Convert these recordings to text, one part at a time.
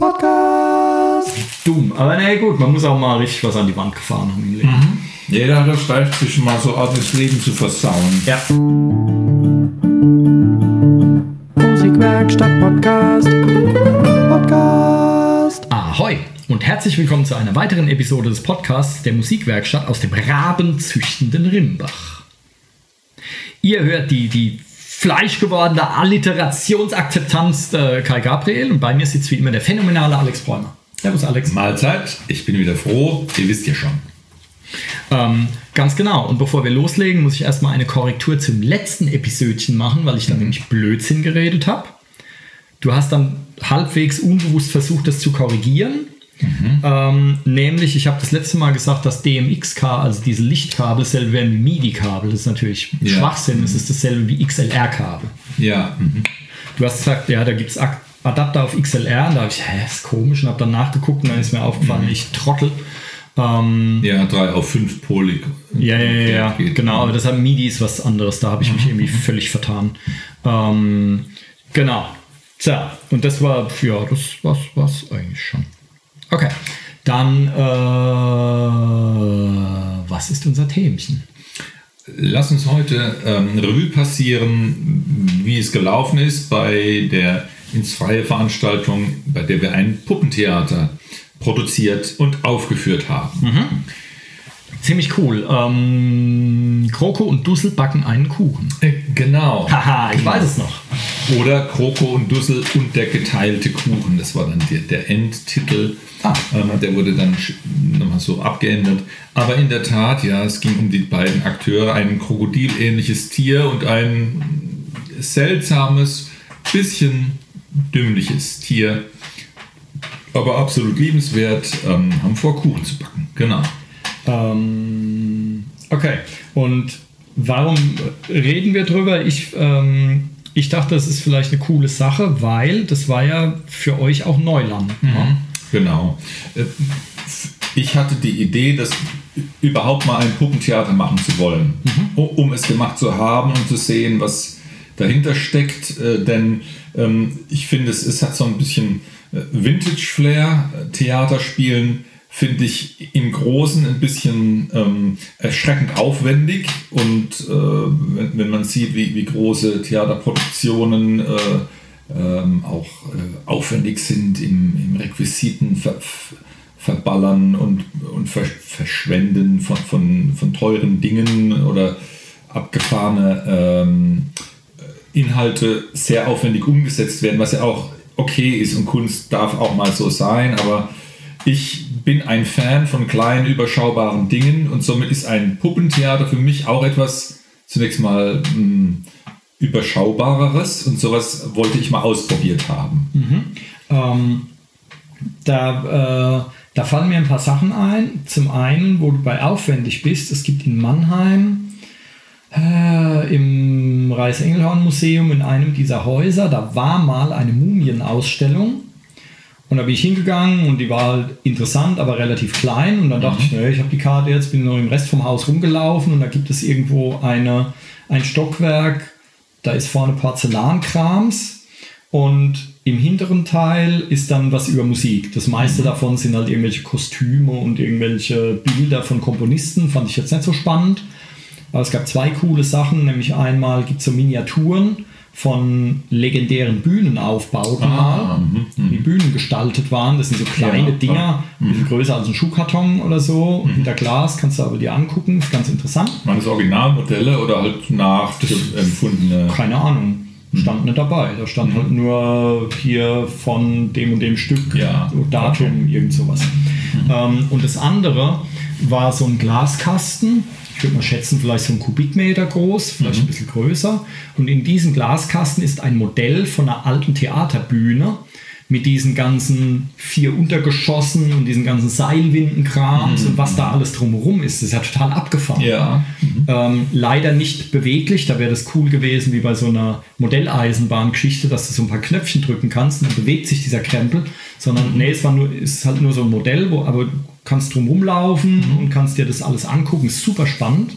Podcast. Dumm, aber na gut, man muss auch mal richtig was an die Wand gefahren haben im Leben. Mhm. Jeder hat das Recht, sich mal so ordentlich das Leben zu versauen. Ja. Musikwerkstatt Podcast. Podcast. Ahoi und herzlich willkommen zu einer weiteren Episode des Podcasts der Musikwerkstatt aus dem rabenzüchtenden Rimbach. Ihr hört die, die fleischgewordene Alliterationsakzeptanz äh, Kai Gabriel und bei mir sitzt wie immer der phänomenale Alex Bräumer. Servus Alex. Mahlzeit, ich bin wieder froh, ihr wisst ja schon. Ähm, ganz genau. Und bevor wir loslegen, muss ich erstmal eine Korrektur zum letzten Episodchen machen, weil ich da nämlich Blödsinn geredet habe. Du hast dann halbwegs unbewusst versucht, das zu korrigieren. Ähm, nämlich, ich habe das letzte Mal gesagt, dass DMX-Kabel, also diese Lichtkabel, dasselbe wären wie MIDI-Kabel. Das ist natürlich Ja. Schwachsinn. Es ist dasselbe wie XLR-Kabel. Ja, mhm. Du hast gesagt, ja, da gibt es Adapter auf XLR. Und da habe ich, hä, ist komisch. Und habe dann nachgeguckt und dann ist mir aufgefallen, ich trottel. Ähm, ja, 3 auf 5 Polig. ja, ja, ja, ja. Genau. Aber deshalb MIDI ist was anderes. Da habe ich mich irgendwie völlig vertan. Ähm, genau. So, und das war, ja, das war's, war's eigentlich schon. Okay, dann, äh, was ist unser Themchen? Lass uns heute ähm, Revue passieren, wie es gelaufen ist bei der ins freie Veranstaltung, bei der wir ein Puppentheater produziert und aufgeführt haben. Ziemlich cool. Ähm, Kroko und Dussel backen einen Kuchen. Äh, genau. Haha, ich weiß es noch. Oder Kroko und Dussel und der geteilte Kuchen. Das war dann der, der Endtitel. Ah. Ähm, der wurde dann nochmal so abgeändert. Aber in der Tat, ja, es ging um die beiden Akteure, ein krokodilähnliches Tier und ein seltsames, bisschen dümmliches Tier. Aber absolut liebenswert, ähm, haben vor, Kuchen zu backen. Genau. Ähm, okay, und warum reden wir drüber? Ich, ähm, ich dachte, das ist vielleicht eine coole Sache, weil das war ja für euch auch Neuland. ne? Genau. Äh, Ich hatte die Idee, das überhaupt mal ein Puppentheater machen zu wollen, u- um es gemacht zu haben und zu sehen, was dahinter steckt. Äh, Denn ähm, ich finde, es, es hat so ein bisschen äh, Vintage-Flair. Äh, Theaterspielen finde ich im Großen ein bisschen ähm, erschreckend aufwendig. Und äh, wenn, wenn man sieht, wie, wie große Theaterproduktionen äh, ähm, auch äh, aufwendig sind im, im Requisiten ver, verballern und, und ver, verschwenden von, von, von teuren Dingen oder abgefahrene ähm, Inhalte sehr aufwendig umgesetzt werden, was ja auch okay ist und Kunst darf auch mal so sein, aber ich bin ein Fan von kleinen, überschaubaren Dingen und somit ist ein Puppentheater für mich auch etwas zunächst mal mh, überschaubareres und sowas wollte ich mal ausprobiert haben. Ähm, da, äh, da fallen mir ein paar Sachen ein. Zum einen, wo du bei aufwendig bist, es gibt in Mannheim äh, im Reichsengelhorn-Museum in einem dieser Häuser, da war mal eine Mumienausstellung. Und da bin ich hingegangen und die war halt interessant, aber relativ klein. Und dann dachte ich, naja, ich habe die Karte jetzt, bin noch im Rest vom Haus rumgelaufen und da gibt es irgendwo eine, ein Stockwerk, da ist vorne Porzellankrams und im hinteren Teil ist dann was über Musik. Das meiste davon sind halt irgendwelche Kostüme und irgendwelche Bilder von Komponisten, fand ich jetzt nicht so spannend. Aber es gab zwei coole Sachen, nämlich einmal gibt es so Miniaturen von legendären Bühnenaufbauten Ah, mal, wie Bühnen gestaltet waren. Das sind so kleine Ja. Dinger, ein bisschen größer als ein Schuhkarton oder so, hinter Glas, kannst du aber dir angucken, ist ganz interessant. Waren das Originalmodelle oder halt nachempfundene? Keine Ahnung. Stand nicht dabei. Da stand halt nur hier von dem und dem Stück, Ja, Datum, irgend sowas. Ähm, und das andere war so ein Glaskasten. Ich würde mal schätzen, vielleicht so ein Kubikmeter groß, vielleicht ein bisschen größer. Und in diesem Glaskasten ist ein Modell von einer alten Theaterbühne mit diesen ganzen vier Untergeschossen und diesen ganzen Seilwindenkrams und was da alles drumherum ist. Das ist ja total abgefahren. Ja. Ähm, leider nicht beweglich, da wäre das cool gewesen wie bei so einer Modelleisenbahngeschichte, dass du so ein paar Knöpfchen drücken kannst und dann bewegt sich dieser Krempel, sondern nee, es war nur, es ist halt nur so ein Modell, wo, aber kannst drum rumlaufen und kannst dir das alles angucken, ist super spannend.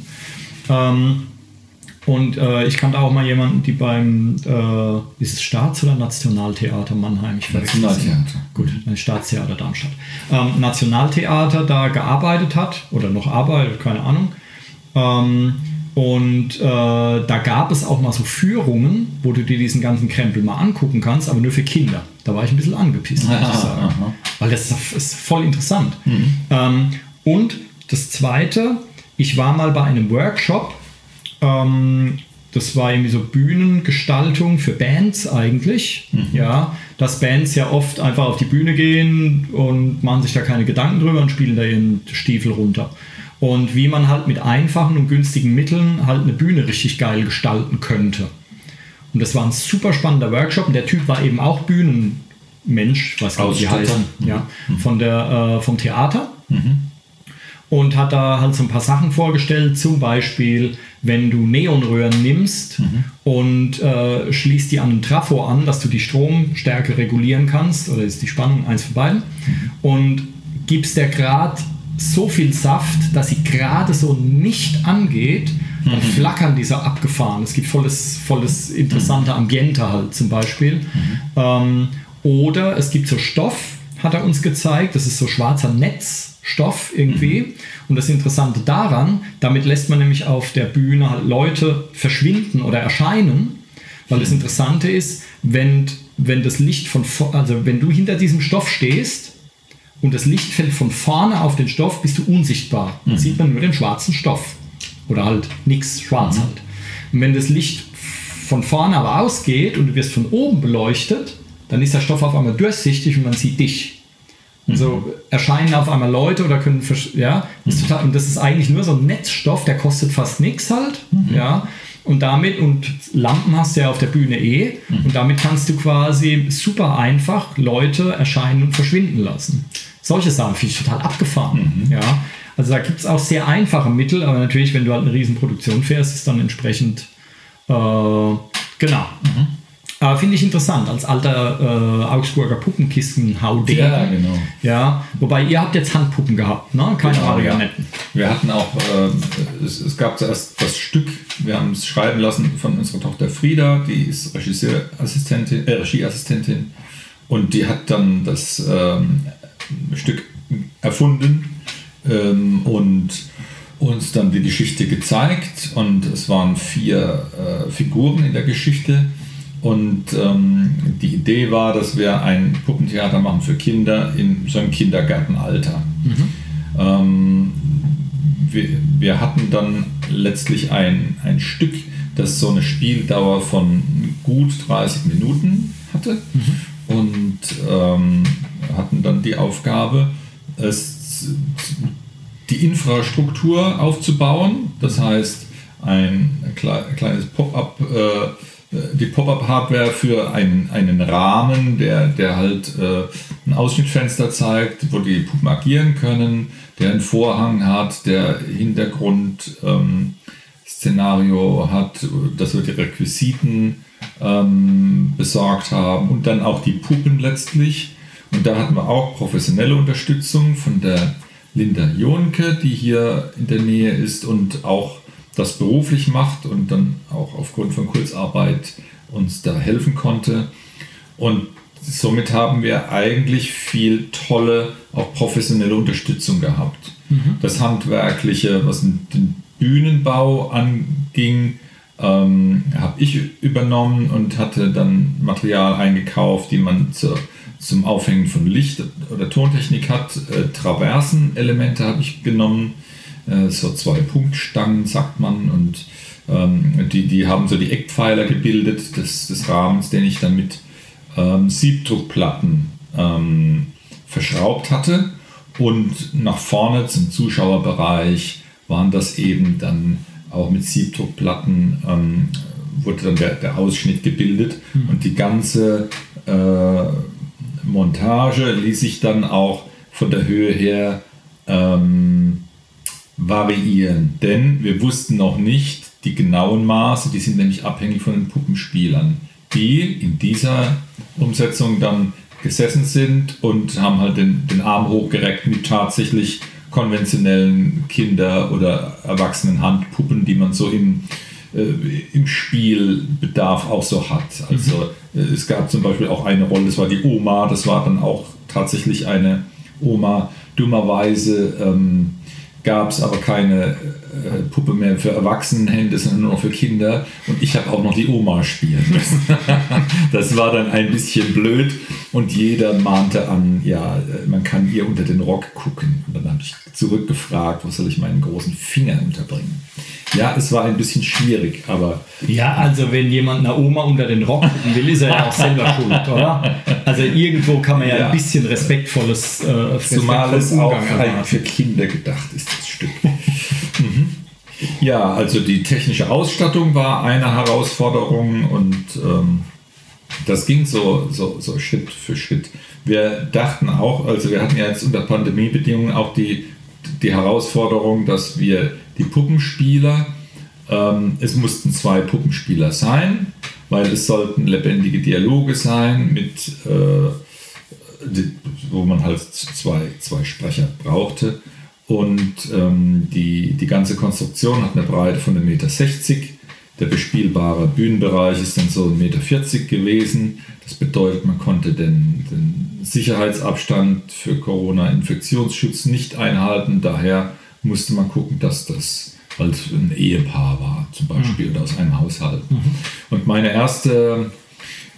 Ähm, Und äh, ich kannte auch mal jemanden, die beim, äh, ist es Staats- oder Nationaltheater Mannheim? Ich Nationaltheater. Gut, Staatstheater Darmstadt. Ähm, Nationaltheater da gearbeitet hat oder noch arbeitet, keine Ahnung. Ähm, und äh, da gab es auch mal so Führungen, wo du dir diesen ganzen Krempel mal angucken kannst, aber nur für Kinder. Da war ich ein bisschen angepisst, muss ich sagen. Aha. Weil das ist voll interessant. Mhm. Ähm, und das Zweite, ich war mal bei einem Workshop, ähm, das war irgendwie so Bühnengestaltung für Bands eigentlich. Mhm. Ja, dass Bands ja oft einfach auf die Bühne gehen und machen sich da keine Gedanken drüber und spielen da ihren Stiefel runter und wie man halt mit einfachen und günstigen Mitteln halt eine Bühne richtig geil gestalten könnte. Und das war ein super spannender Workshop und der Typ war eben auch Bühnenmensch, was glaube ich heißen, ja, mhm. von der, äh, vom Theater. Mhm. Und hat da halt so ein paar Sachen vorgestellt, zum Beispiel, wenn du Neonröhren nimmst mhm. und äh, schließt die an einen Trafo an, dass du die Stromstärke regulieren kannst, oder ist die Spannung eins von beiden, mhm. und gibst der Grad so viel Saft, dass sie gerade so nicht angeht, dann mhm. flackern die so abgefahren. Es gibt volles, volles interessante Ambiente halt zum Beispiel. Mhm. Ähm, oder es gibt so Stoff, hat er uns gezeigt, das ist so schwarzer Netzstoff irgendwie. Mhm. Und das Interessante daran, damit lässt man nämlich auf der Bühne halt Leute verschwinden oder erscheinen, weil das Interessante ist, wenn, wenn das Licht von, also wenn du hinter diesem Stoff stehst, und das Licht fällt von vorne auf den Stoff, bist du unsichtbar. Dann mhm. sieht man nur den schwarzen Stoff. Oder halt nichts schwarz mhm. halt. Und wenn das Licht von vorne aber ausgeht und du wirst von oben beleuchtet, dann ist der Stoff auf einmal durchsichtig und man sieht dich. Und so mhm. erscheinen auf einmal Leute oder können, ja, das ist total, und das ist eigentlich nur so ein Netzstoff, der kostet fast nichts halt, mhm. ja, und damit, und Lampen hast du ja auf der Bühne eh, mhm. und damit kannst du quasi super einfach Leute erscheinen und verschwinden lassen. Solche Sachen finde ich total abgefahren. Mhm. Ja. Also da gibt es auch sehr einfache Mittel, aber natürlich, wenn du halt eine Riesenproduktion fährst, ist dann entsprechend äh, genau. Aber finde ich interessant, als alter äh, Augsburger Puppenkisten-Haudegen. Ja, genau. Ja, wobei ihr habt jetzt Handpuppen gehabt, ne? Keine genau, Marionetten. Ja. Wir hatten auch, äh, es, es, gab zuerst das Stück, wir haben es schreiben lassen von unserer Tochter Frieda, die ist Regisseurassistentin, äh, Regieassistentin und die hat dann das ähm, Stück erfunden ähm, und uns dann die Geschichte gezeigt. Und es waren vier äh, Figuren in der Geschichte. Und ähm, die Idee war, dass wir ein Puppentheater machen für Kinder in so einem Kindergartenalter. Mhm. Ähm, wir, wir, hatten dann letztlich ein, ein Stück, das so eine Spieldauer von gut 30 Minuten hatte. Mhm. Und ähm, hatten dann die Aufgabe, es, die Infrastruktur aufzubauen. Das heißt, ein kleines Pop-up, äh, die Pop-up-Hardware für einen, einen Rahmen, der, der halt äh, ein Ausschnittfenster zeigt, wo die Puppen agieren können, der einen Vorhang hat, der Hintergrund. Ähm, hat, dass wir die Requisiten ähm, besorgt haben und dann auch die Puppen letztlich. Und da hatten wir auch professionelle Unterstützung von der Linda Jonke, die hier in der Nähe ist und auch das beruflich macht und dann auch aufgrund von Kurzarbeit uns da helfen konnte. Und somit haben wir eigentlich viel tolle, auch professionelle Unterstützung gehabt. Mhm. Das Handwerkliche, was den Bühnenbau anging, ähm, habe ich übernommen und hatte dann Material eingekauft, die man zur zum Aufhängen von Licht oder Tontechnik hat. Äh, Traversen-Elemente habe ich genommen, so zwei Punktstangen, sagt man, und ähm, die, die haben so die Eckpfeiler gebildet des, des Rahmens, den ich dann mit ähm, Siebdruckplatten ähm, verschraubt hatte. Und nach vorne zum Zuschauerbereich waren das eben dann auch mit Siebdruckplatten, ähm, wurde dann der, der Ausschnitt gebildet mhm. und die ganze äh, Montage ließ sich dann auch von der Höhe her ähm, variieren, denn wir wussten noch nicht die genauen Maße, die sind nämlich abhängig von den Puppenspielern, die in dieser Umsetzung dann gesessen sind und haben halt den, den Arm hochgereckt mit tatsächlich konventionellen Kinder- oder Erwachsenenhandpuppen, die man so im äh, im Spielbedarf auch so hat. Also mhm. es gab zum Beispiel auch eine Rolle, das war die Oma, das war dann auch tatsächlich eine Oma. Dummerweise ähm, gab es aber keine Puppe mehr für Erwachsenenhände, sondern nur noch für Kinder. Und ich habe auch noch die Oma spielen müssen. das war dann ein bisschen blöd. Und jeder mahnte an, ja, äh, man kann ihr unter den Rock gucken. Und dann habe ich zurückgefragt, wo soll ich meinen großen Finger unterbringen? Ja, es war ein bisschen schwierig, aber. Ja, also wenn jemand eine Oma unter den Rock gucken will, ist er ja auch selber schuld, oder? Also irgendwo kann man ja, ja. ein bisschen respektvolles. Äh, Zumal es auch für Kinder gedacht ist, das Stück. Ja, also die technische Ausstattung war eine Herausforderung und ähm, das ging so, so, so Schritt für Schritt. Wir dachten auch, also wir hatten ja jetzt unter Pandemiebedingungen auch die, die Herausforderung, dass wir die Puppenspieler, ähm, es mussten zwei Puppenspieler sein, weil es sollten lebendige Dialoge sein, mit, äh, wo man halt zwei, zwei Sprecher brauchte. Und ähm, die, die ganze Konstruktion hat eine Breite von 1,60 Meter. Der bespielbare Bühnenbereich ist dann so 1,40 Meter gewesen. Das bedeutet, man konnte den, den Sicherheitsabstand für Corona-Infektionsschutz nicht einhalten. Daher musste man gucken, dass das halt ein Ehepaar war, zum Beispiel, mhm. oder aus einem Haushalt. Mhm. Und meine erste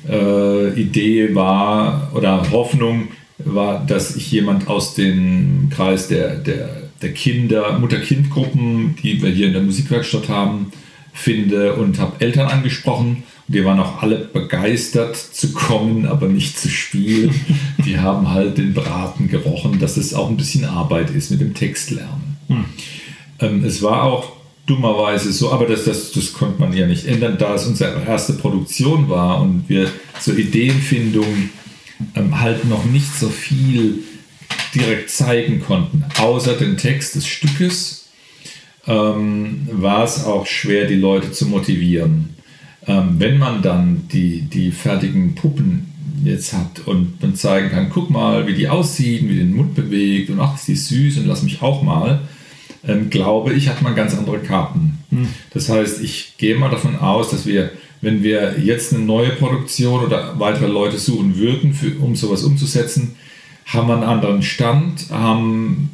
äh, Idee war, oder Hoffnung war, dass ich jemand aus dem Kreis der, der, der Kinder, Mutter-Kind-Gruppen, die wir hier in der Musikwerkstatt haben, finde und habe Eltern angesprochen. Und die waren auch alle begeistert zu kommen, aber nicht zu spielen. Die haben halt den Braten gerochen, dass es auch ein bisschen Arbeit ist mit dem Textlernen. Hm. Ähm, es war auch dummerweise so, aber das, das, das konnte man ja nicht ändern, da es unsere erste Produktion war und wir zur Ideenfindung ähm, halt noch nicht so viel direkt zeigen konnten, außer den Text des Stückes, ähm, war es auch schwer, die Leute zu motivieren. Ähm, wenn man dann die, die fertigen Puppen jetzt hat und man zeigen kann, guck mal, wie die aussieht, wie den Mund bewegt und ach, ist die süß und lass mich auch mal, ähm, glaube ich, hat man ganz andere Karten. Hm. Das heißt, ich gehe mal davon aus, dass wir, wenn wir jetzt eine neue Produktion oder weitere Leute suchen würden, für, um sowas umzusetzen, haben wir einen anderen Stand, haben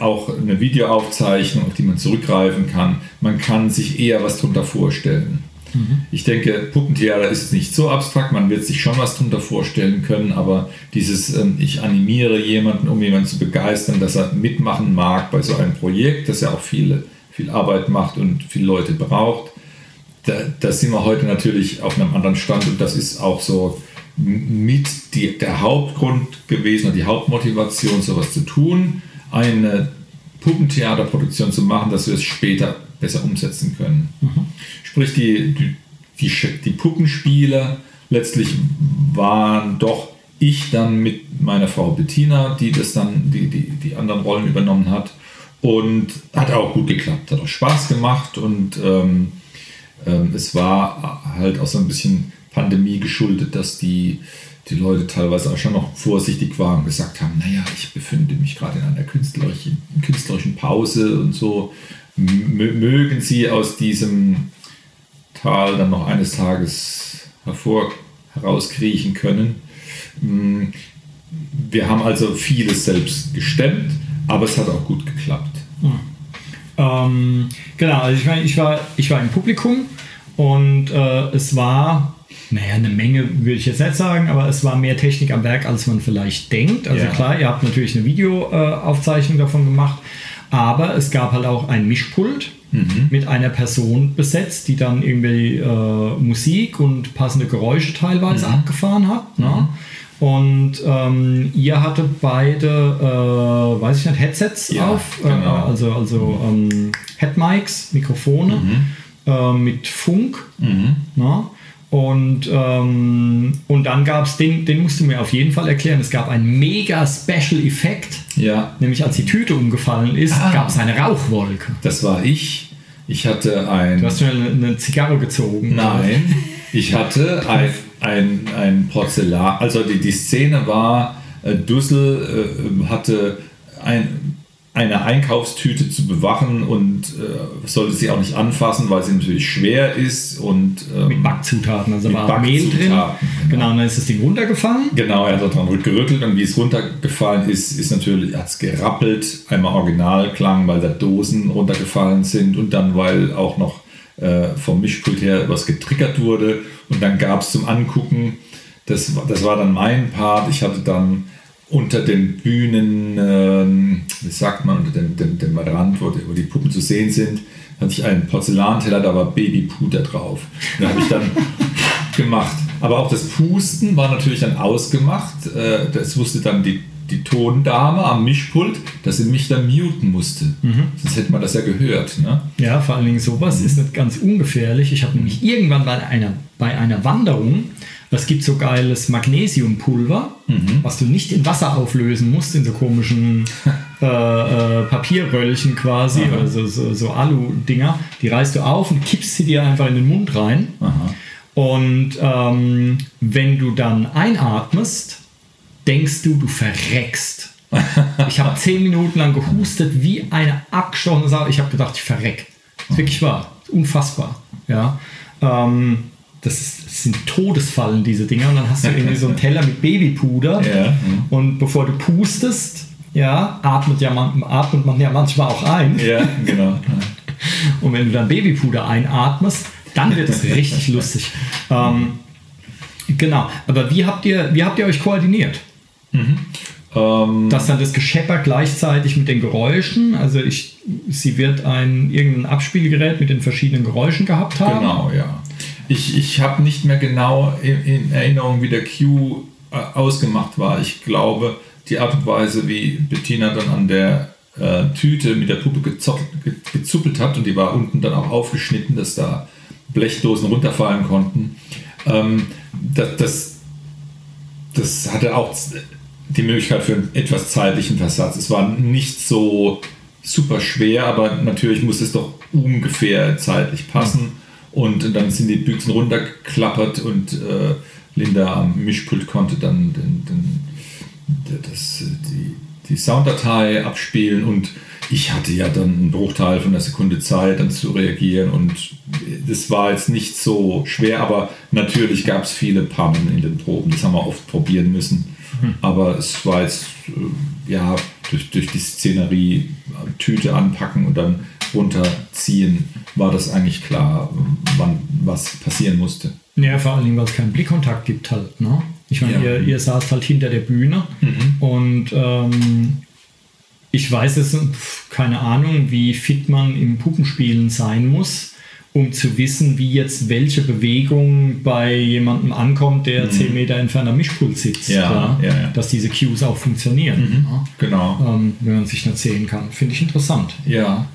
auch eine Videoaufzeichnung, auf die man zurückgreifen kann. Man kann sich eher was darunter vorstellen. Mhm. Ich denke, Puppentheater ist nicht so abstrakt, man wird sich schon was darunter vorstellen können, aber dieses, ähm, ich animiere jemanden, um jemanden zu begeistern, dass er mitmachen mag bei so einem Projekt, das ja auch viele, viel Arbeit macht und viele Leute braucht, da, da sind wir heute natürlich auf einem anderen Stand und das ist auch so mit die, der Hauptgrund gewesen und die Hauptmotivation, sowas zu tun, eine Puppentheaterproduktion zu machen, dass wir es später besser umsetzen können. Mhm. Sprich, die, die, die, die Puppenspieler letztlich waren doch ich dann mit meiner Frau Bettina, die das dann, die, die, die anderen Rollen übernommen hat. Und hat auch gut geklappt, hat auch Spaß gemacht und ähm, ähm, es war halt auch so ein bisschen Pandemie geschuldet, dass die, die Leute teilweise auch schon noch vorsichtig waren und gesagt haben, naja, ich befinde mich gerade in einer künstlerischen, künstlerischen Pause und so. mögen Sie aus diesem Tal dann noch eines Tages hervor herauskriechen können. Mm, wir haben also vieles selbst gestemmt, aber es hat auch gut geklappt. Hm. Ähm, genau, also ich, meine, ich, war, ich war im Publikum und äh, es war, naja, eine Menge würde ich jetzt nicht sagen, aber es war mehr Technik am Werk, als man vielleicht denkt. Also ja. klar, ihr habt natürlich eine Videoaufzeichnung äh, davon gemacht, aber es gab halt auch ein Mischpult mhm. mit einer Person besetzt, die dann irgendwie äh, Musik und passende Geräusche teilweise mhm. abgefahren hat. Ne? Mhm. Und ähm, ihr hattet beide, äh, weiß ich nicht, Headsets ja, auf, äh, genau. äh, also, also ähm, Headmics, Mikrofone mhm. äh, mit Funk. Mhm. Ne? Und, ähm, und dann gab es, den, den musst du mir auf jeden Fall erklären, es gab einen mega Special Effekt. Ja. Nämlich als die Tüte umgefallen ist, ah. gab es eine Rauchwolke. Das war ich. Ich hatte ein. Du hast mir eine, eine Zigarre gezogen. Nein. Ich hatte ein, ein, ein Porzellan. Also die, die Szene war, äh, Dussel äh, hatte ein eine Einkaufstüte zu bewachen und äh, sollte sie auch nicht anfassen, weil sie natürlich schwer ist und ähm, mit Backzutaten, also war Mehl drin. Genau. genau, und dann ist das Ding runtergefallen. Genau, er hat dran gerüttelt und wie es runtergefallen ist, ist natürlich, hat es gerappelt, einmal Originalklang, weil da Dosen runtergefallen sind und dann, weil auch noch äh, vom Mischpult her was getriggert wurde und dann gab es zum Angucken, das, das war dann mein Part, ich hatte dann unter den Bühnen, äh, wie sagt man, unter dem, dem, dem Rand, wo die, wo die, Puppen zu sehen sind, hatte ich einen Porzellanteller, da war Babypuder drauf. Da habe ich dann gemacht. Aber auch das Pusten war natürlich dann ausgemacht. Äh, das wusste dann die, die Tondame am Mischpult, dass sie mich dann muten musste. Mhm. Sonst hätte man das ja gehört. Ne? Ja, vor allen Dingen sowas mhm. ist nicht ganz ungefährlich. Ich habe nämlich irgendwann bei einer, bei einer Wanderung es gibt so geiles Magnesiumpulver, mhm. was du nicht in Wasser auflösen musst, in so komischen äh, äh, Papierröllchen quasi, Aha. also so, so Alu-Dinger. Die reißt du auf und kippst sie dir einfach in den Mund rein. Aha. Und ähm, wenn du dann einatmest, denkst du, du verreckst. ich habe zehn Minuten lang gehustet wie eine abgestochene Sau. Ich habe gedacht, ich verreck. Das ist wirklich wahr. Unfassbar. Ja. Ähm, das, ist, das, sind Todesfallen, diese Dinger. Und dann hast du irgendwie so einen Teller mit Babypuder. Ja. Und bevor du pustest, ja, atmet, ja man, atmet man ja manchmal auch ein. Ja, genau. Und wenn du dann Babypuder einatmest, dann wird es richtig lustig. Ähm, genau. Aber wie habt ihr, wie habt ihr euch koordiniert? Mhm. Ähm, Dass dann das Geschepper gleichzeitig mit den Geräuschen, also ich, sie wird ein irgendein Abspielgerät mit den verschiedenen Geräuschen gehabt haben. Genau, ja. Ich, ich habe nicht mehr genau in, in, Erinnerung, wie der Cue äh, ausgemacht war. Ich glaube, die Art und Weise, wie Bettina dann an der äh, Tüte mit der Puppe gezuppelt hat und die war unten dann auch aufgeschnitten, dass da Blechdosen runterfallen konnten. Ähm, das, das, das hatte auch die Möglichkeit für einen etwas zeitlichen Versatz. Es war nicht so super schwer, aber natürlich muss es doch ungefähr zeitlich passen. Und dann sind die Büchsen runtergeklappert und äh, Linda am Mischpult konnte dann den, den, das, die, die Sounddatei abspielen und ich hatte ja dann einen Bruchteil von einer Sekunde Zeit, dann zu reagieren und das war jetzt nicht so schwer, aber natürlich gab es viele Pannen in den Proben, das haben wir oft probieren müssen. Mhm. Aber es war jetzt, äh, ja, durch, durch die Szenerie Tüte anpacken und dann runterziehen, war das eigentlich klar, wann was passieren musste. Ja, vor allem, weil es keinen Blickkontakt gibt halt. Ne? Ich meine, ja. ihr, ihr saßt halt hinter der Bühne mhm. und ähm, ich weiß es, keine Ahnung, wie fit man im Puppenspielen sein muss um zu wissen, wie jetzt welche Bewegung bei jemandem ankommt, der mhm. 10 Meter entfernt am Mischpult sitzt. Ja, ja, ja. Dass diese Cues auch funktionieren. Mhm. Genau. Ähm, wenn man sich nicht sehen kann. Finde ich interessant. Ja.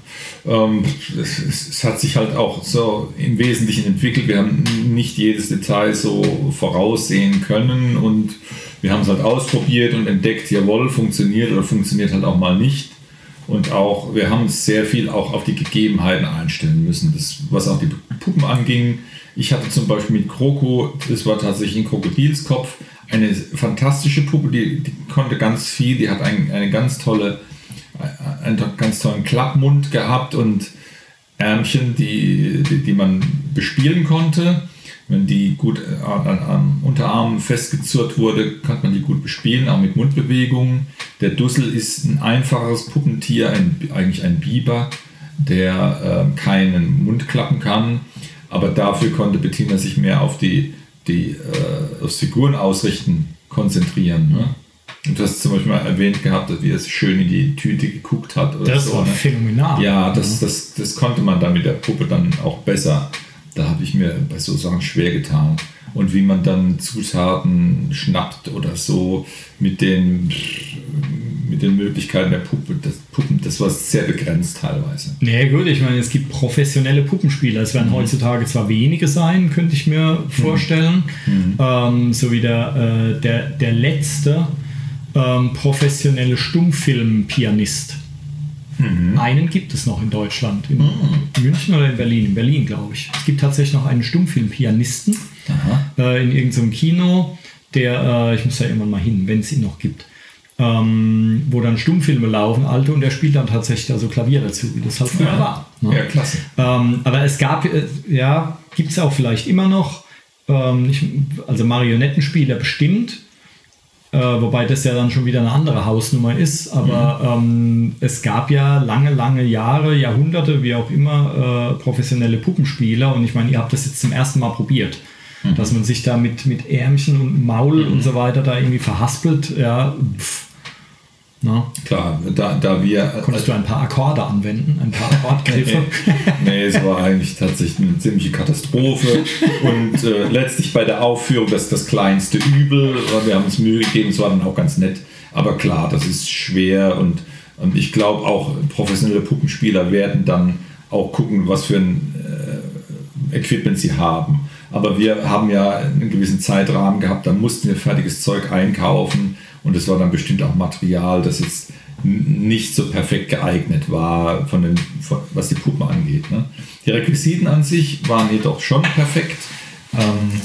Ähm, es, es, hat sich halt auch so im Wesentlichen entwickelt. Wir haben nicht jedes Detail so voraussehen können und wir haben es halt ausprobiert und entdeckt, jawohl, funktioniert oder funktioniert halt auch mal nicht. Und auch, wir haben uns sehr viel auch auf die Gegebenheiten einstellen müssen, das, was auch die Puppen anging. Ich hatte zum Beispiel mit Kroko, das war tatsächlich ein Krokodilskopf, eine fantastische Puppe, die, die konnte ganz viel, die hat ein, eine ganz tolle, einen ganz tollen Klappmund gehabt und Ärmchen, die, die, die man bespielen konnte. Wenn die gut äh, an, am Unterarm festgezurrt wurde, kann man die gut bespielen, auch mit Mundbewegungen. Der Dussel ist ein einfaches Puppentier, ein, eigentlich ein Biber, der äh, keinen Mund klappen kann. Aber dafür konnte Bettina sich mehr auf die, die äh, aufs Figuren ausrichten konzentrieren. Ne? Und du hast zum Beispiel mal erwähnt gehabt, wie er schön in die Tüte geguckt hat. Das so, war ne? phänomenal. Ja, das, das, das konnte man dann mit der Puppe dann auch besser da habe ich mir bei so Sachen schwer getan. Und wie man dann Zutaten schnappt oder so mit den, mit den Möglichkeiten der Puppe, das, Puppen, das war sehr begrenzt teilweise. Nee, gut, ich meine, es gibt professionelle Puppenspieler. Es werden mhm. heutzutage zwar wenige sein, könnte ich mir mhm. vorstellen. Mhm. Ähm, so wie der, äh, der, der letzte ähm, professionelle Stummfilmpianist Mhm. Einen gibt es noch in Deutschland, in mhm. München oder in Berlin. In Berlin, glaube ich. Es gibt tatsächlich noch einen Stummfilmpianisten äh, in irgendeinem Kino, der, äh, ich muss ja irgendwann mal hin, wenn es ihn noch gibt. ähm, wo dann Stummfilme laufen, alte, und der spielt dann tatsächlich also Klavier dazu, wie das halt früher Ja. war. Ne? Ja, klasse. Ähm, aber es gab, äh, ja, gibt es auch vielleicht immer noch, ähm, nicht, also Marionettenspieler bestimmt, äh, wobei das ja dann schon wieder eine andere Hausnummer ist. Aber ähm, es gab ja lange, lange Jahre, Jahrhunderte, wie auch immer, äh, professionelle Puppenspieler. Und ich meine, ihr habt das jetzt zum ersten Mal probiert. Dass man sich da mit, mit Ärmchen und Maul und so weiter da irgendwie verhaspelt, ja, pff. Na, Klar, da, da wir. konntest du ein paar Akkorde anwenden, ein paar Akkordgriffe. nee, es war eigentlich tatsächlich eine ziemliche Katastrophe. Und äh, letztlich bei der Aufführung das das kleinste Übel. Wir haben uns Mühe gegeben, es war dann auch ganz nett. Aber klar, das ist schwer und, und ich glaube auch professionelle Puppenspieler werden dann auch gucken, was für ein äh, Equipment sie haben. Aber wir haben ja einen gewissen Zeitrahmen gehabt, da mussten wir fertiges Zeug einkaufen und es war dann bestimmt auch Material, das jetzt nicht so perfekt geeignet war, von den, von, was die Puppen angeht. Ne? Die Requisiten an sich waren jedoch schon perfekt. Ähm,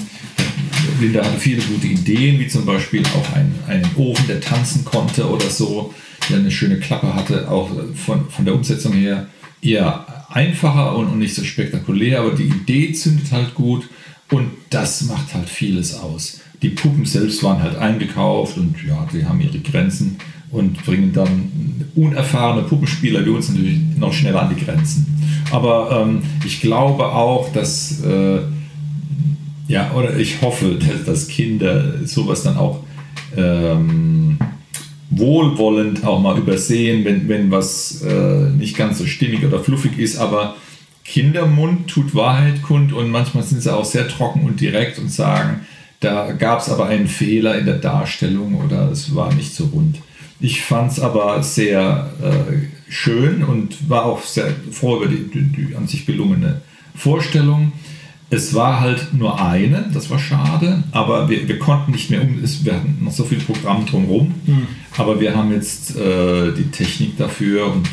Linda hatte viele gute Ideen, wie zum Beispiel auch ein, einen Ofen, der tanzen konnte oder so, der eine schöne Klappe hatte, auch von, von der Umsetzung her eher einfacher und, und nicht so spektakulär, aber die Idee zündet halt gut und das macht halt vieles aus. Die Puppen selbst waren halt eingekauft und ja, die haben ihre Grenzen und bringen dann unerfahrene Puppenspieler wie uns natürlich noch schneller an die Grenzen. Aber ähm, ich glaube auch, dass äh, ja, oder ich hoffe, dass, dass Kinder sowas dann auch ähm, wohlwollend auch mal übersehen, wenn, wenn was äh, nicht ganz so stimmig oder fluffig ist, aber Kindermund tut Wahrheit kund und manchmal sind sie auch sehr trocken und direkt und sagen, da gab es aber einen Fehler in der Darstellung oder es war nicht so rund. Ich fand es aber sehr äh, schön und war auch sehr froh über die, die, die an sich gelungene Vorstellung. Es war halt nur eine, das war schade, aber wir, wir konnten nicht mehr um, es, wir hatten noch so viel Programm drumherum, aber wir haben jetzt äh, die Technik dafür und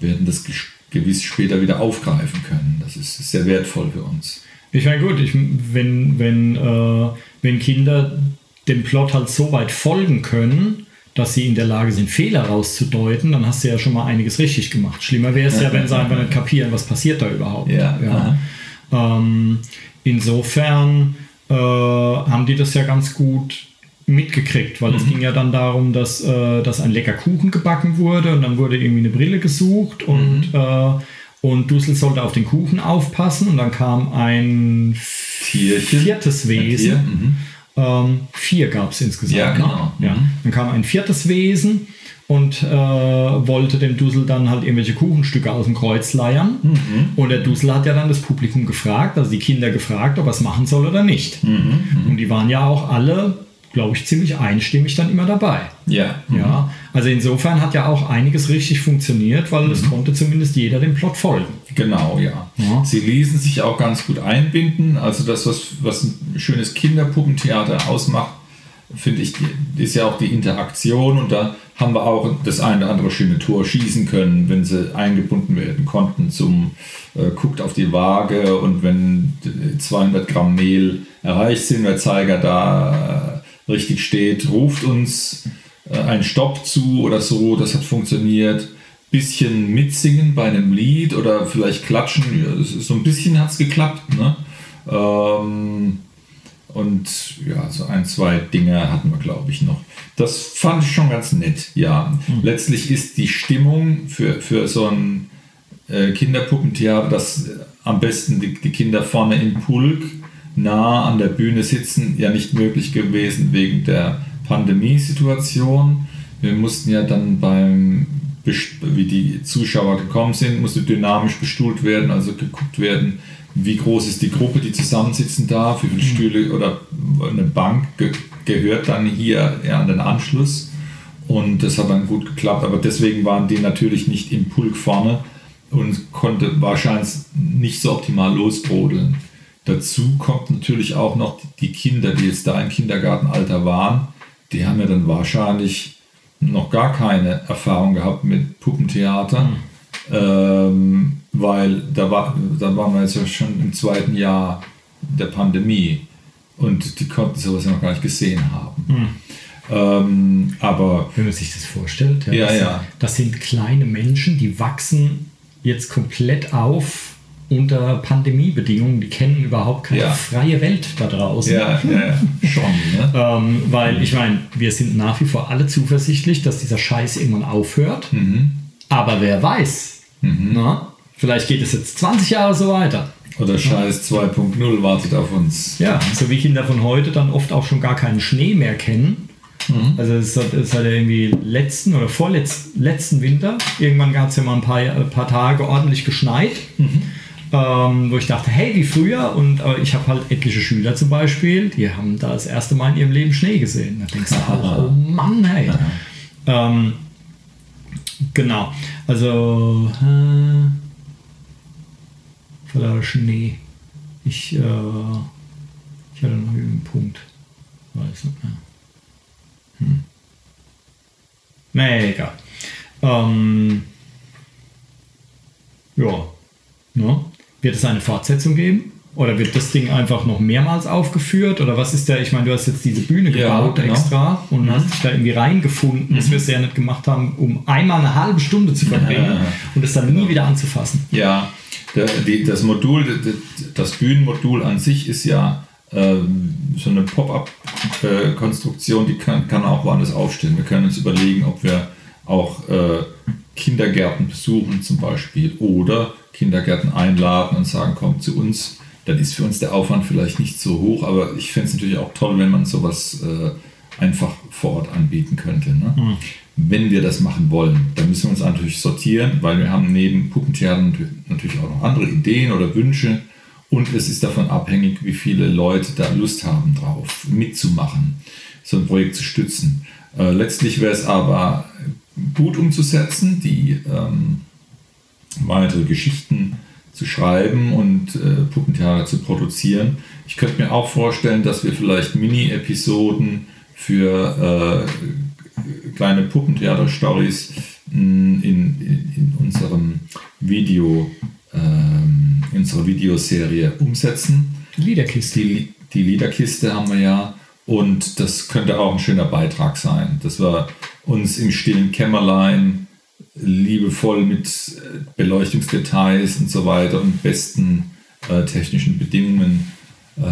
werden das gewiss später wieder aufgreifen können. Das ist sehr wertvoll für uns. Ich meine, gut, ich, wenn, wenn, äh, wenn Kinder dem Plot halt so weit folgen können, dass sie in der Lage sind, Fehler rauszudeuten, dann hast du ja schon mal einiges richtig gemacht. Schlimmer wäre es ja, wenn sie einfach nicht kapieren, was passiert da überhaupt. Ja, aha. Ähm, insofern äh, haben die das ja ganz gut mitgekriegt, weil es ging ja dann darum, dass, äh, dass ein lecker Kuchen gebacken wurde und dann wurde irgendwie eine Brille gesucht und, äh, und Dussel sollte auf den Kuchen aufpassen und dann kam ein Tierchen. viertes Tier, Wesen. mhm. Ähm, vier gab es insgesamt. Ja, ne? genau. Ja. Mhm. Dann kam ein viertes Wesen und äh, wollte dem Dussel dann halt irgendwelche Kuchenstücke aus dem Kreuz leiern. Mhm. Und der Dussel hat ja dann das Publikum gefragt, also die Kinder gefragt, ob er es machen soll oder nicht. Mhm. Und die waren ja auch alle, glaube ich, ziemlich einstimmig dann immer dabei. Ja. Ja, also insofern hat ja auch einiges richtig funktioniert, weil Mhm. es konnte zumindest jeder dem Plot folgen. Genau, ja. Ja. Sie ließen sich auch ganz gut einbinden. Also das, was, was ein schönes Kinderpuppentheater ausmacht, finde ich, ist ja auch die Interaktion. Und da haben wir auch das eine oder andere schöne Tor schießen können, wenn sie eingebunden werden konnten zum äh, guckt auf die Waage und wenn äh, 200 Gramm Mehl erreicht sind, der Zeiger da äh, richtig steht, ruft uns äh, einen Stopp zu oder so. Das hat funktioniert bisschen mitsingen bei einem Lied oder vielleicht klatschen. So ein bisschen hat es geklappt. Ne? Ähm, und ja, so ein, zwei Dinge hatten wir, glaube ich, noch. Das fand ich schon ganz nett, ja. Letztlich ist die Stimmung für, für so ein äh, Kinderpuppentheater, dass am besten die, die Kinder vorne im Pulk nah an der Bühne sitzen, ja nicht möglich gewesen wegen der Pandemiesituation. Wir mussten ja dann beim, wie die Zuschauer gekommen sind, musste dynamisch bestuhlt werden, also geguckt werden, wie groß ist die Gruppe, die zusammensitzen darf, wie viele Stühle oder eine Bank ge gehört dann hier an den Anschluss. Und das hat dann gut geklappt, aber deswegen waren die natürlich nicht im Pulk vorne und konnte wahrscheinlich nicht so optimal losbrodeln. Dazu kommt natürlich auch noch die Kinder, die jetzt da im Kindergartenalter waren, die haben ja dann wahrscheinlich noch gar keine Erfahrung gehabt mit Puppentheater, ähm, weil da, war, da waren wir jetzt ja schon im zweiten Jahr der Pandemie. Und die konnten sowas ja noch gar nicht gesehen haben. Ähm, aber wenn man sich das vorstellt, ja, das, ja. das sind kleine Menschen, die wachsen jetzt komplett auf unter Pandemiebedingungen, die kennen überhaupt keine Ja. freie Welt da draußen. ja, ja, ja schon. Ne? Ähm, weil ich meine, wir sind nach wie vor alle zuversichtlich, dass dieser Scheiß irgendwann aufhört. Mhm. Aber wer weiß, na, vielleicht geht es jetzt 20 Jahre so weiter. Oder Scheiß 2.0 wartet auf uns. Ja, so wie Kinder von heute dann oft auch schon gar keinen Schnee mehr kennen. Also es hat, es hat ja irgendwie letzten oder vorletzten letzten Winter, irgendwann gab es ja mal ein paar, ein paar Tage ordentlich geschneit, ähm, wo ich dachte, hey, wie früher. Und äh, ich habe halt etliche Schüler zum Beispiel, die haben da das erste Mal in ihrem Leben Schnee gesehen. Da denkst du auch, oh Mann, hey. Ähm, genau, also äh, voller Schnee. Ich, äh, ich hatte noch einen Punkt. Weiß nicht mehr. Hm. Egal. Ähm, ja. Ne? Wird es eine Fortsetzung geben? Oder wird das Ding einfach noch mehrmals aufgeführt? Oder was ist der? Ich meine, du hast jetzt diese Bühne Ja, gebaut genau. extra und hast dich da irgendwie reingefunden, dass wir es ja nicht gemacht haben, um einmal eine halbe Stunde zu verbringen Ja. und es dann nie wieder anzufassen. Ja, das Modul, das Bühnenmodul an sich ist ja ähm, so eine Pop-up-Konstruktion, die kann, kann auch woanders aufstehen. Wir können uns überlegen, ob wir auch äh, Kindergärten besuchen zum Beispiel oder Kindergärten einladen und sagen, kommt zu uns. Dann ist für uns der Aufwand vielleicht nicht so hoch, aber ich fände es natürlich auch toll, wenn man sowas äh, einfach vor Ort anbieten könnte. Ne? Wenn wir das machen wollen, dann müssen wir uns natürlich sortieren, weil wir haben neben Puppentheater natü- natürlich auch noch andere Ideen oder Wünsche und es ist davon abhängig, wie viele Leute da Lust haben drauf, mitzumachen, so ein Projekt zu stützen. Äh, letztlich wäre es aber gut umzusetzen, die ähm, weitere Geschichten zu schreiben und äh, Puppentheater zu produzieren. Ich könnte mir auch vorstellen, dass wir vielleicht Mini-Episoden für äh, kleine Puppentheater-Stories in, in, in unserem Video, ähm, in unserer Videoserie umsetzen. Die Liederkiste. Die, die Liederkiste haben wir ja und das könnte auch ein schöner Beitrag sein, dass wir uns im stillen Kämmerlein liebevoll mit äh, Beleuchtungsdetails und so weiter und besten äh, technischen Bedingungen äh,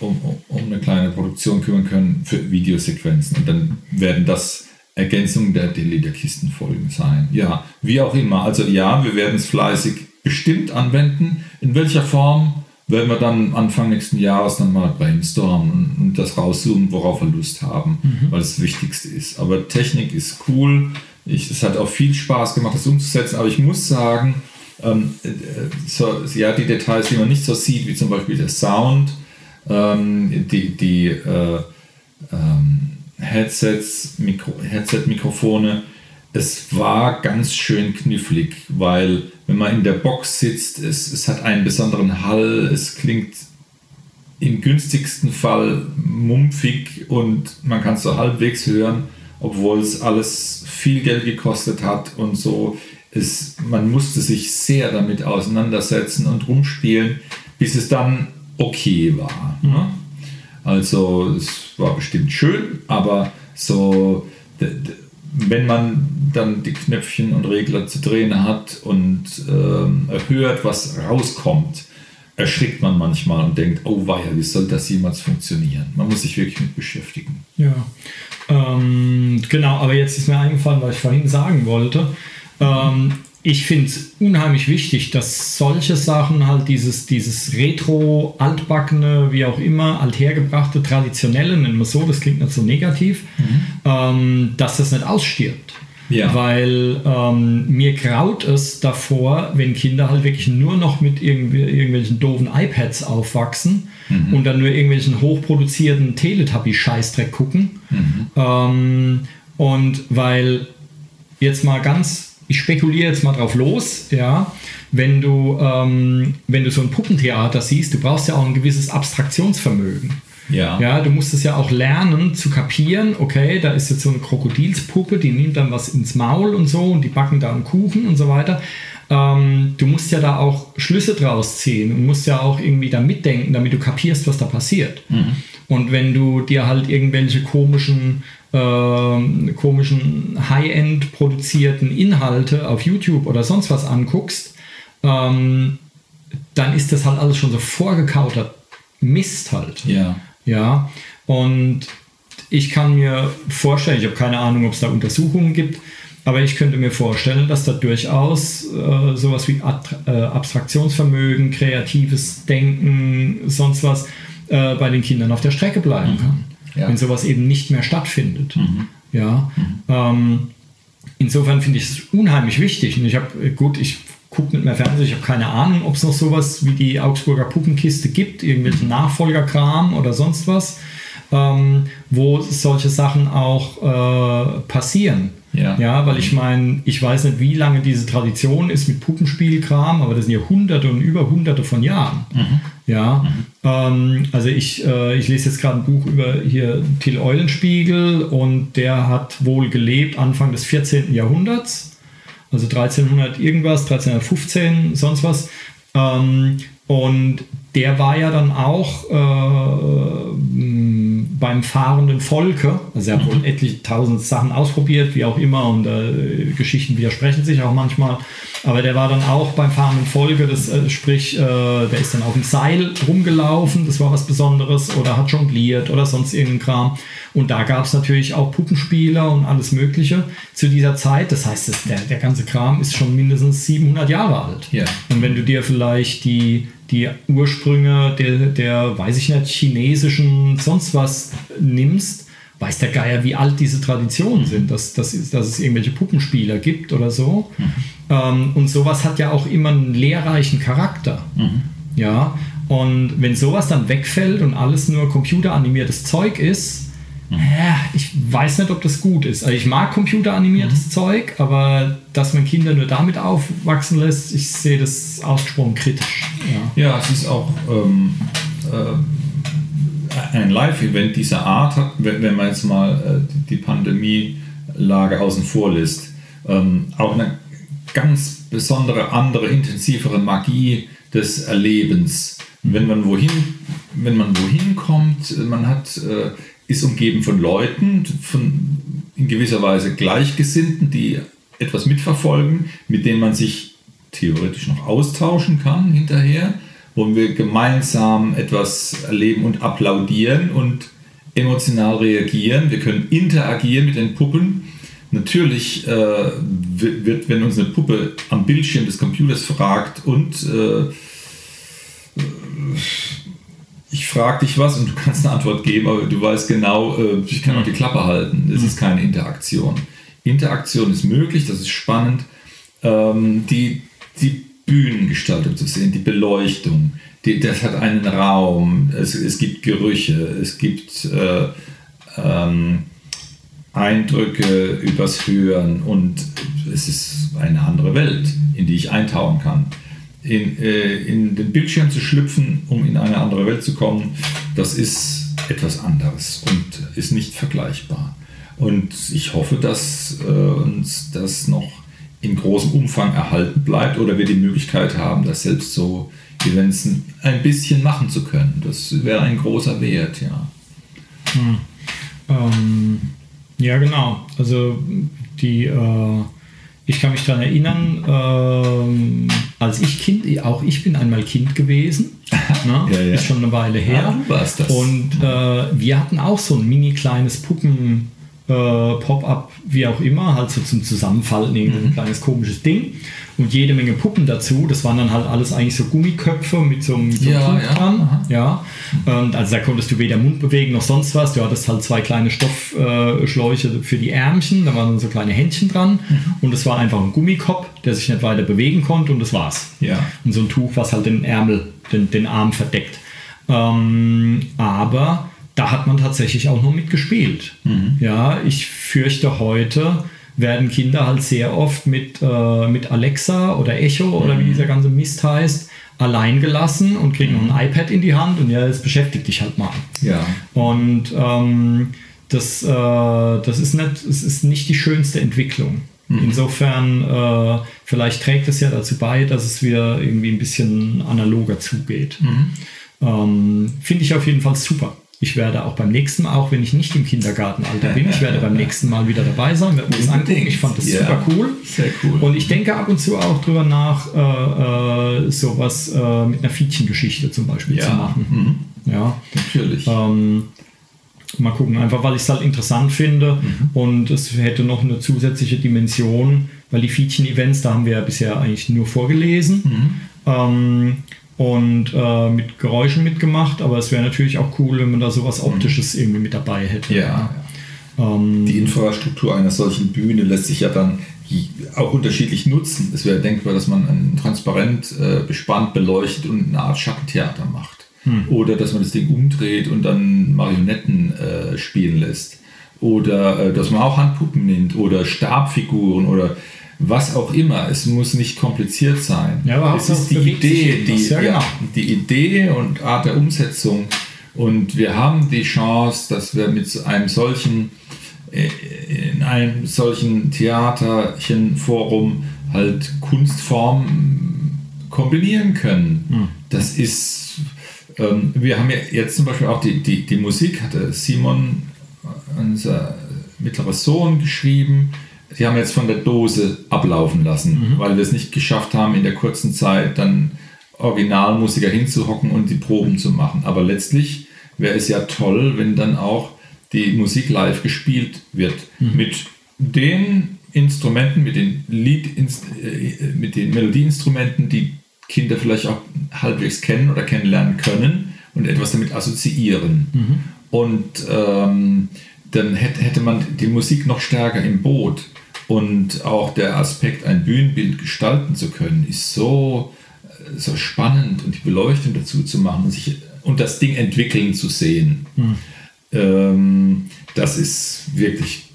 um, um, eine kleine Produktion kümmern können für Videosequenzen. Und dann werden das Ergänzungen der, der Liederkistenfolgen sein. Ja, wie auch immer. Also ja, wir werden es fleißig bestimmt anwenden. In welcher Form werden wir dann Anfang nächsten Jahres dann mal brainstormen und, und das rauszoomen, worauf wir Lust haben, weil es das Wichtigste ist. Aber Technik ist cool. Ich, es hat auch viel Spaß gemacht, das umzusetzen. Aber ich muss sagen, ähm, äh, so, ja, die Details, die man nicht so sieht, wie zum Beispiel der Sound, ähm, die, die äh, ähm, Headsets, Mikro, Headset-Mikrofone, es war ganz schön knifflig, weil wenn man in der Box sitzt, es, es hat einen besonderen Hall, es klingt im günstigsten Fall mumpfig und man kann es so halbwegs hören, obwohl es alles viel Geld gekostet hat und so. Es, man musste sich sehr damit auseinandersetzen und rumspielen, bis es dann okay war. Ne? Also es war bestimmt schön, aber so, wenn man dann die Knöpfchen und Regler zu drehen hat und ähm, hört, was rauskommt, erschrickt man manchmal und denkt, oh weia, wie soll das jemals funktionieren? Man muss sich wirklich mit beschäftigen. Ja, ähm, genau, aber jetzt ist mir eingefallen, was ich vorhin sagen wollte. Ähm, ich finde es unheimlich wichtig, dass solche Sachen halt dieses, dieses Retro, altbackene, wie auch immer, althergebrachte, traditionelle, nennen wir so, das klingt nicht so negativ, ähm, dass das nicht ausstirbt. Ja. Weil ähm, mir graut es davor, wenn Kinder halt wirklich nur noch mit irgendwelchen doofen iPads aufwachsen und dann nur irgendwelchen hochproduzierten Teletubby-Scheißdreck gucken. Ähm, und weil jetzt mal ganz, ich spekuliere jetzt mal drauf los, ja, wenn du, ähm, wenn du so ein Puppentheater siehst, du brauchst ja auch ein gewisses Abstraktionsvermögen. Ja. Ja, du musst es ja auch lernen zu kapieren, okay, da ist jetzt so eine Krokodilspuppe, die nimmt dann was ins Maul und so und die backen da einen Kuchen und so weiter. Ähm, du musst ja da auch Schlüsse draus ziehen und musst ja auch irgendwie da mitdenken, damit du kapierst, was da passiert. Und wenn du dir halt irgendwelche komischen, äh, komischen High-End produzierten Inhalte auf YouTube oder sonst was anguckst, ähm, dann ist das halt alles schon so vorgekauter Mist halt. Ja. Ja. Und ich kann mir vorstellen, ich habe keine Ahnung, ob es da Untersuchungen gibt, aber ich könnte mir vorstellen, dass da durchaus äh, sowas wie At äh, Abstraktionsvermögen, kreatives Denken, sonst was äh, bei den Kindern auf der Strecke bleiben mhm. kann. Ja. Wenn sowas eben nicht mehr stattfindet. Mhm. Ja. Mhm. Ähm, insofern finde ich es unheimlich wichtig. Und ich habe, gut, ich gucke nicht mehr Fernsehen, ich habe keine Ahnung, ob es noch sowas wie die Augsburger Puppenkiste gibt, irgendwelchen Nachfolgerkram oder sonst was, ähm, wo solche Sachen auch äh, passieren. Ja. ja, weil ich meine, ich weiß nicht, wie lange diese Tradition ist mit Puppenspielkram, aber das sind ja hunderte und über hunderte von Jahren. Mhm. Ja, mhm. Ähm, also ich, äh, ich lese jetzt gerade ein Buch über hier Till Eulenspiegel und der hat wohl gelebt Anfang des 14. Jahrhunderts also 1300 irgendwas, 1315, sonst was. Ähm, und der war ja dann auch äh, beim fahrenden Volke, also er hat wohl etliche tausend Sachen ausprobiert, wie auch immer, und äh, Geschichten widersprechen sich auch manchmal, aber der war dann auch beim fahrenden Volke, das, äh, sprich, äh, der ist dann auf dem Seil rumgelaufen, das war was Besonderes, oder hat jongliert oder sonst irgendein Kram. Und da gab es natürlich auch Puppenspieler und alles Mögliche zu dieser Zeit. Das heißt, das, der, der ganze Kram ist schon mindestens 700 Jahre alt. Ja. Und wenn du dir vielleicht die die Ursprünge der, der, weiß ich nicht, chinesischen sonst was nimmst, weiß der Geier, wie alt diese Traditionen sind, dass, dass, dass es irgendwelche Puppenspieler gibt oder so. Mhm. Ähm, und sowas hat ja auch immer einen lehrreichen Charakter. Mhm. Ja, und wenn sowas dann wegfällt und alles nur computeranimiertes Zeug ist, ja, ich weiß nicht, ob das gut ist. Also ich mag computeranimiertes mhm. Zeug, aber dass man Kinder nur damit aufwachsen lässt, ich sehe das ausgesprochen kritisch. Ja, ja es ist auch ähm, äh, ein Live-Event dieser Art, wenn, man jetzt mal äh, die Pandemielage außen vor lässt, ähm, auch eine ganz besondere, andere, intensivere Magie des Erlebens. Wenn man wohin, wenn man wohin kommt, man hat äh, ist umgeben von Leuten, von in gewisser Weise Gleichgesinnten, die etwas mitverfolgen, mit denen man sich theoretisch noch austauschen kann hinterher, wo wir gemeinsam etwas erleben und applaudieren und emotional reagieren. Wir können interagieren mit den Puppen. Natürlich äh, wird, wenn uns eine Puppe am Bildschirm des Computers fragt und äh, ich frage dich was und du kannst eine Antwort geben, aber du weißt genau, äh, ich kann auch die Klappe halten. Das ist keine Interaktion. Interaktion ist möglich, das ist spannend. Ähm, die, die Bühnengestaltung zu sehen, die Beleuchtung, die, das hat einen Raum, es, es gibt Gerüche, es gibt äh, ähm, Eindrücke übers Hören und es ist eine andere Welt, in die ich eintauchen kann in, äh, in den Bildschirm zu schlüpfen, um in eine andere Welt zu kommen, das ist etwas anderes und ist nicht vergleichbar. Und ich hoffe, dass äh, uns das noch in großem Umfang erhalten bleibt oder wir die Möglichkeit haben, das selbst so Events ein bisschen machen zu können. Das wäre ein großer Wert, ja. Hm. Ähm, ja, genau. Also die äh ich kann mich daran erinnern, ähm, als ich Kind, auch ich bin einmal Kind gewesen, ne? ja, ja. ist schon eine Weile her. Ja, das. Und äh, wir hatten auch so ein mini kleines Puppen äh, Pop-up, wie auch immer, halt so zum Zusammenfalten, irgendein mhm. kleines komisches Ding und jede Menge Puppen dazu. Das waren dann halt alles eigentlich so Gummiköpfe mit so, mit so ja, einem Tuch ja. dran. Ja. Und also da konntest du weder Mund bewegen noch sonst was. Du hattest halt zwei kleine Stoffschläuche für die Ärmchen, da waren dann so kleine Händchen dran mhm. und es war einfach ein Gummikopf, der sich nicht weiter bewegen konnte und das war's. Ja. Und so ein Tuch, was halt den Ärmel, den, den Arm verdeckt. Ähm, aber da hat man tatsächlich auch noch mitgespielt. Mhm. Ja, ich fürchte heute werden Kinder halt sehr oft mit, äh, mit Alexa oder Echo oder wie mhm. dieser ganze Mist heißt, allein gelassen und kriegen noch ein iPad in die Hand und ja, jetzt beschäftigt dich halt mal. Ja. Und ähm, das, äh, das ist, nicht, es ist nicht die schönste Entwicklung. Mhm. Insofern, äh, vielleicht trägt es ja dazu bei, dass es wieder irgendwie ein bisschen analoger zugeht. Mhm. Ähm, Finde ich auf jeden Fall super. Ich werde auch beim nächsten Mal, auch wenn ich nicht im Kindergartenalter bin, ich werde beim nächsten Mal wieder dabei sein, werde mir das angucken. Ich fand das Ja, super cool. sehr cool. Und ich denke ab und zu auch drüber nach, äh, äh, sowas äh, mit einer Fietchengeschichte zum Beispiel Ja. zu machen. Ja. Natürlich. Ähm, mal gucken, einfach weil ich es halt interessant finde und es hätte noch eine zusätzliche Dimension, weil die Fietchen-Events, da haben wir ja bisher eigentlich nur vorgelesen ähm, und äh, mit Geräuschen mitgemacht, aber es wäre natürlich auch cool, wenn man da sowas Optisches irgendwie mit dabei hätte. ja. Ähm, Die Infrastruktur einer solchen Bühne lässt sich ja dann auch unterschiedlich nutzen. Es wäre denkbar, dass man ein transparent äh, bespannt beleuchtet und eine Art Schattentheater macht. Oder dass man das Ding umdreht und dann Marionetten äh, spielen lässt. Oder äh, dass man auch Handpuppen nimmt oder Stabfiguren oder was auch immer. Es muss nicht kompliziert sein. Ja, aber es ist die Idee, die, Ja, ja, genau. die Idee und Art der Umsetzung. Und wir haben die Chance, dass wir mit einem solchen, äh, in einem solchen Theaterchenforum halt Kunstformen kombinieren können. Hm. Das ist, ähm, wir haben ja jetzt zum Beispiel auch die, die, die Musik, hatte Simon, unser mittlerer Sohn, geschrieben. Die haben jetzt von der Dose ablaufen lassen, weil wir es nicht geschafft haben, in der kurzen Zeit dann Originalmusiker hinzuhocken und die Proben zu machen. Aber letztlich wäre es ja toll, wenn dann auch die Musik live gespielt wird. Mit den Instrumenten, mit den Lied, äh, mit den Melodieinstrumenten, die Kinder vielleicht auch halbwegs kennen oder kennenlernen können und etwas damit assoziieren. Und ähm, dann hätte, hätte man die Musik noch stärker im Boot. Und auch der Aspekt, ein Bühnenbild gestalten zu können, ist so, so spannend und die Beleuchtung dazu zu machen und, sich, und das Ding entwickeln zu sehen. Ähm, das ist wirklich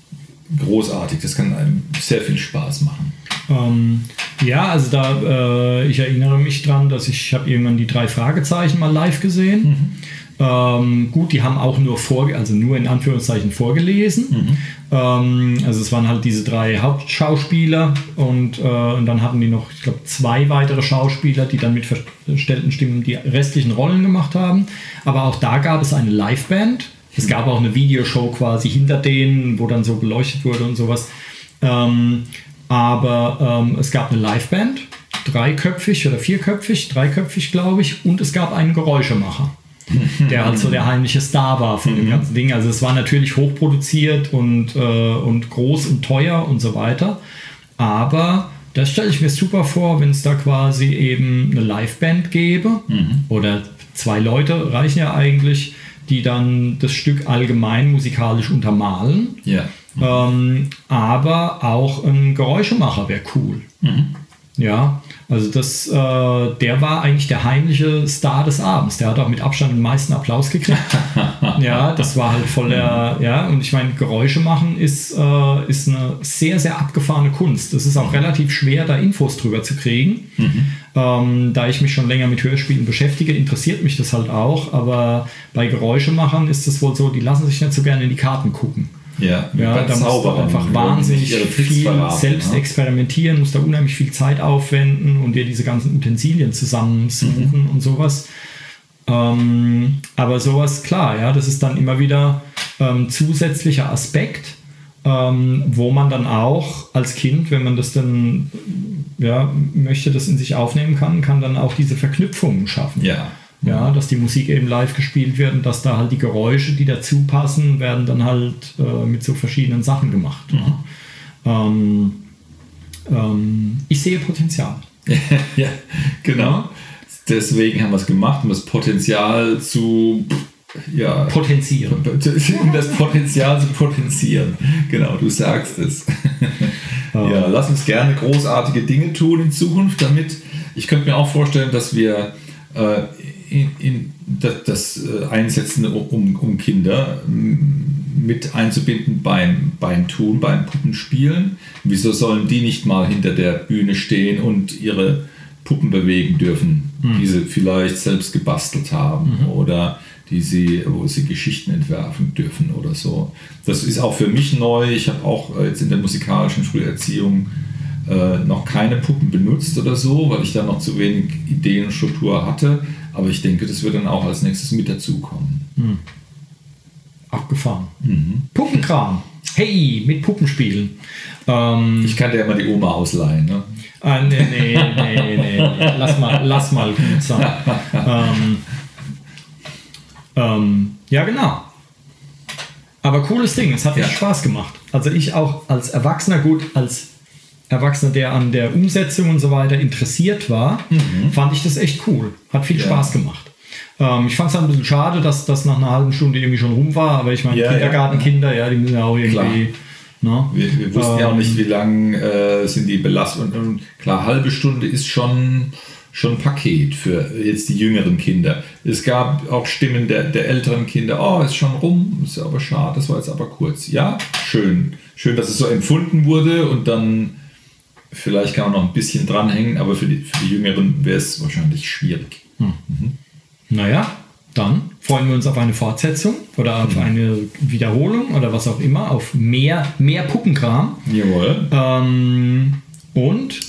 großartig. Das kann einem sehr viel Spaß machen. Ähm, ja, also da, äh, ich erinnere mich dran, dass ich, ich habe irgendwann die drei Fragezeichen mal live gesehen. Ähm, gut, die haben auch nur vor, also nur in Anführungszeichen vorgelesen. Ähm, also es waren halt diese drei Hauptschauspieler und, äh, und dann hatten die noch, ich glaube, zwei weitere Schauspieler, die dann mit verstellten Stimmen die restlichen Rollen gemacht haben. Aber auch da gab es eine Liveband. Es gab auch eine Videoshow quasi hinter denen, wo dann so beleuchtet wurde und sowas. Ähm, aber ähm, es gab eine Liveband, dreiköpfig oder vierköpfig, dreiköpfig glaube ich, und es gab einen Geräuschemacher, der halt so der heimliche Star war von dem ganzen Ding. Also es war natürlich hochproduziert und, äh, und groß und teuer und so weiter. Aber das stelle ich mir super vor, wenn es da quasi eben eine Liveband gäbe oder zwei Leute reichen ja eigentlich, die dann das Stück allgemein musikalisch untermalen. Ja. Ähm, aber auch ein Geräuschemacher wäre cool. Ja, also das, äh, der war eigentlich der heimliche Star des Abends. Der hat auch mit Abstand den meisten Applaus gekriegt. ja, das war halt voll der, ja, und ich meine, Geräusche machen ist, äh, ist eine sehr, sehr abgefahrene Kunst. Es ist auch relativ schwer, da Infos drüber zu kriegen. Ähm, da ich mich schon länger mit Hörspielen beschäftige, interessiert mich das halt auch. Aber bei Geräuschemachern ist es wohl so, die lassen sich nicht so gerne in die Karten gucken. Ja, Ja, da musst du einfach wahnsinnig viel verraten, selbst ne? experimentieren, musst da unheimlich viel Zeit aufwenden und dir diese ganzen Utensilien zusammensuchen Mhm. und sowas. Ähm, aber sowas, klar, ja, das ist dann immer wieder ähm, zusätzlicher Aspekt, ähm, wo man dann auch als Kind, wenn man das dann ja, möchte, das in sich aufnehmen kann, kann dann auch diese Verknüpfungen schaffen. Ja. Ja, dass die Musik eben live gespielt wird und dass da halt die Geräusche, die dazu passen, werden dann halt äh, mit so verschiedenen Sachen gemacht. Ja. Ähm, ähm, ich sehe Potenzial. ja, genau. Deswegen haben wir es gemacht, um das Potenzial zu ja, Potenzieren. um das Potenzial zu potenzieren. Genau, du sagst es. ja, lass uns gerne großartige Dinge tun in Zukunft, damit ich könnte mir auch vorstellen, dass wir äh, in, in das, das äh, Einsetzen um, um Kinder m, mit einzubinden beim, beim Tun, beim Puppenspielen. Wieso sollen die nicht mal hinter der Bühne stehen und ihre Puppen bewegen dürfen, die sie vielleicht selbst gebastelt haben oder die sie, wo sie Geschichten entwerfen dürfen oder so. Das ist auch für mich neu. Ich habe auch äh, jetzt in der musikalischen Früherziehung äh, noch keine Puppen benutzt oder so, weil ich da noch zu wenig Ideen und Struktur hatte. Aber ich denke, das wird dann auch als nächstes mit dazukommen. Abgefahren. Puppenkram. Hey, mit Puppen spielen. Ähm, Ich kann dir ja mal die Oma ausleihen. Ne? ah, nee, nee, nee, nee, nee. Lass mal, lass mal gut sein. ähm, ähm, ja, genau. Aber cooles Ding, es hat Ja. echt Spaß gemacht. Also ich auch als Erwachsener, gut, als Erwachsener, der an der Umsetzung und so weiter interessiert war, fand ich das echt cool. Hat viel Ja. Spaß gemacht. Ähm, ich fand es halt ein bisschen schade, dass das nach einer halben Stunde irgendwie schon rum war, aber ich meine, Ja, ja. Kindergartenkinder, ja, die müssen ja auch irgendwie. Ne? Wir, wir wussten ja auch Ähm, nicht, wie lang äh, sind die belastet. Und, und klar, halbe Stunde ist schon, schon ein Paket für jetzt die jüngeren Kinder. Es gab auch Stimmen der, der älteren Kinder, oh, ist schon rum, ist aber schade, das war jetzt aber kurz. Ja, schön. Schön, dass es so empfunden wurde und dann vielleicht kann man noch ein bisschen dranhängen, aber für die, für die Jüngeren wäre es wahrscheinlich schwierig. Naja, dann freuen wir uns auf eine Fortsetzung oder auf eine Wiederholung oder was auch immer, auf mehr, mehr Puppenkram. Jawohl. Ähm, und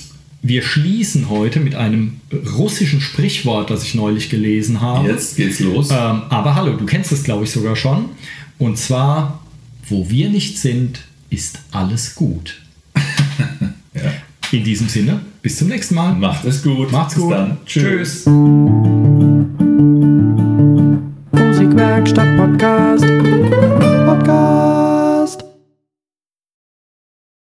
wir schließen heute mit einem russischen Sprichwort, das ich neulich gelesen habe. Jetzt geht's los. Ähm, aber hallo, du kennst es, glaube ich, sogar schon. Und zwar, wo wir nicht sind, ist alles gut. In diesem Sinne, bis zum nächsten Mal. Macht es gut. Macht's bis gut. Dann. Tschüss. Musikwerkstatt Podcast. Podcast.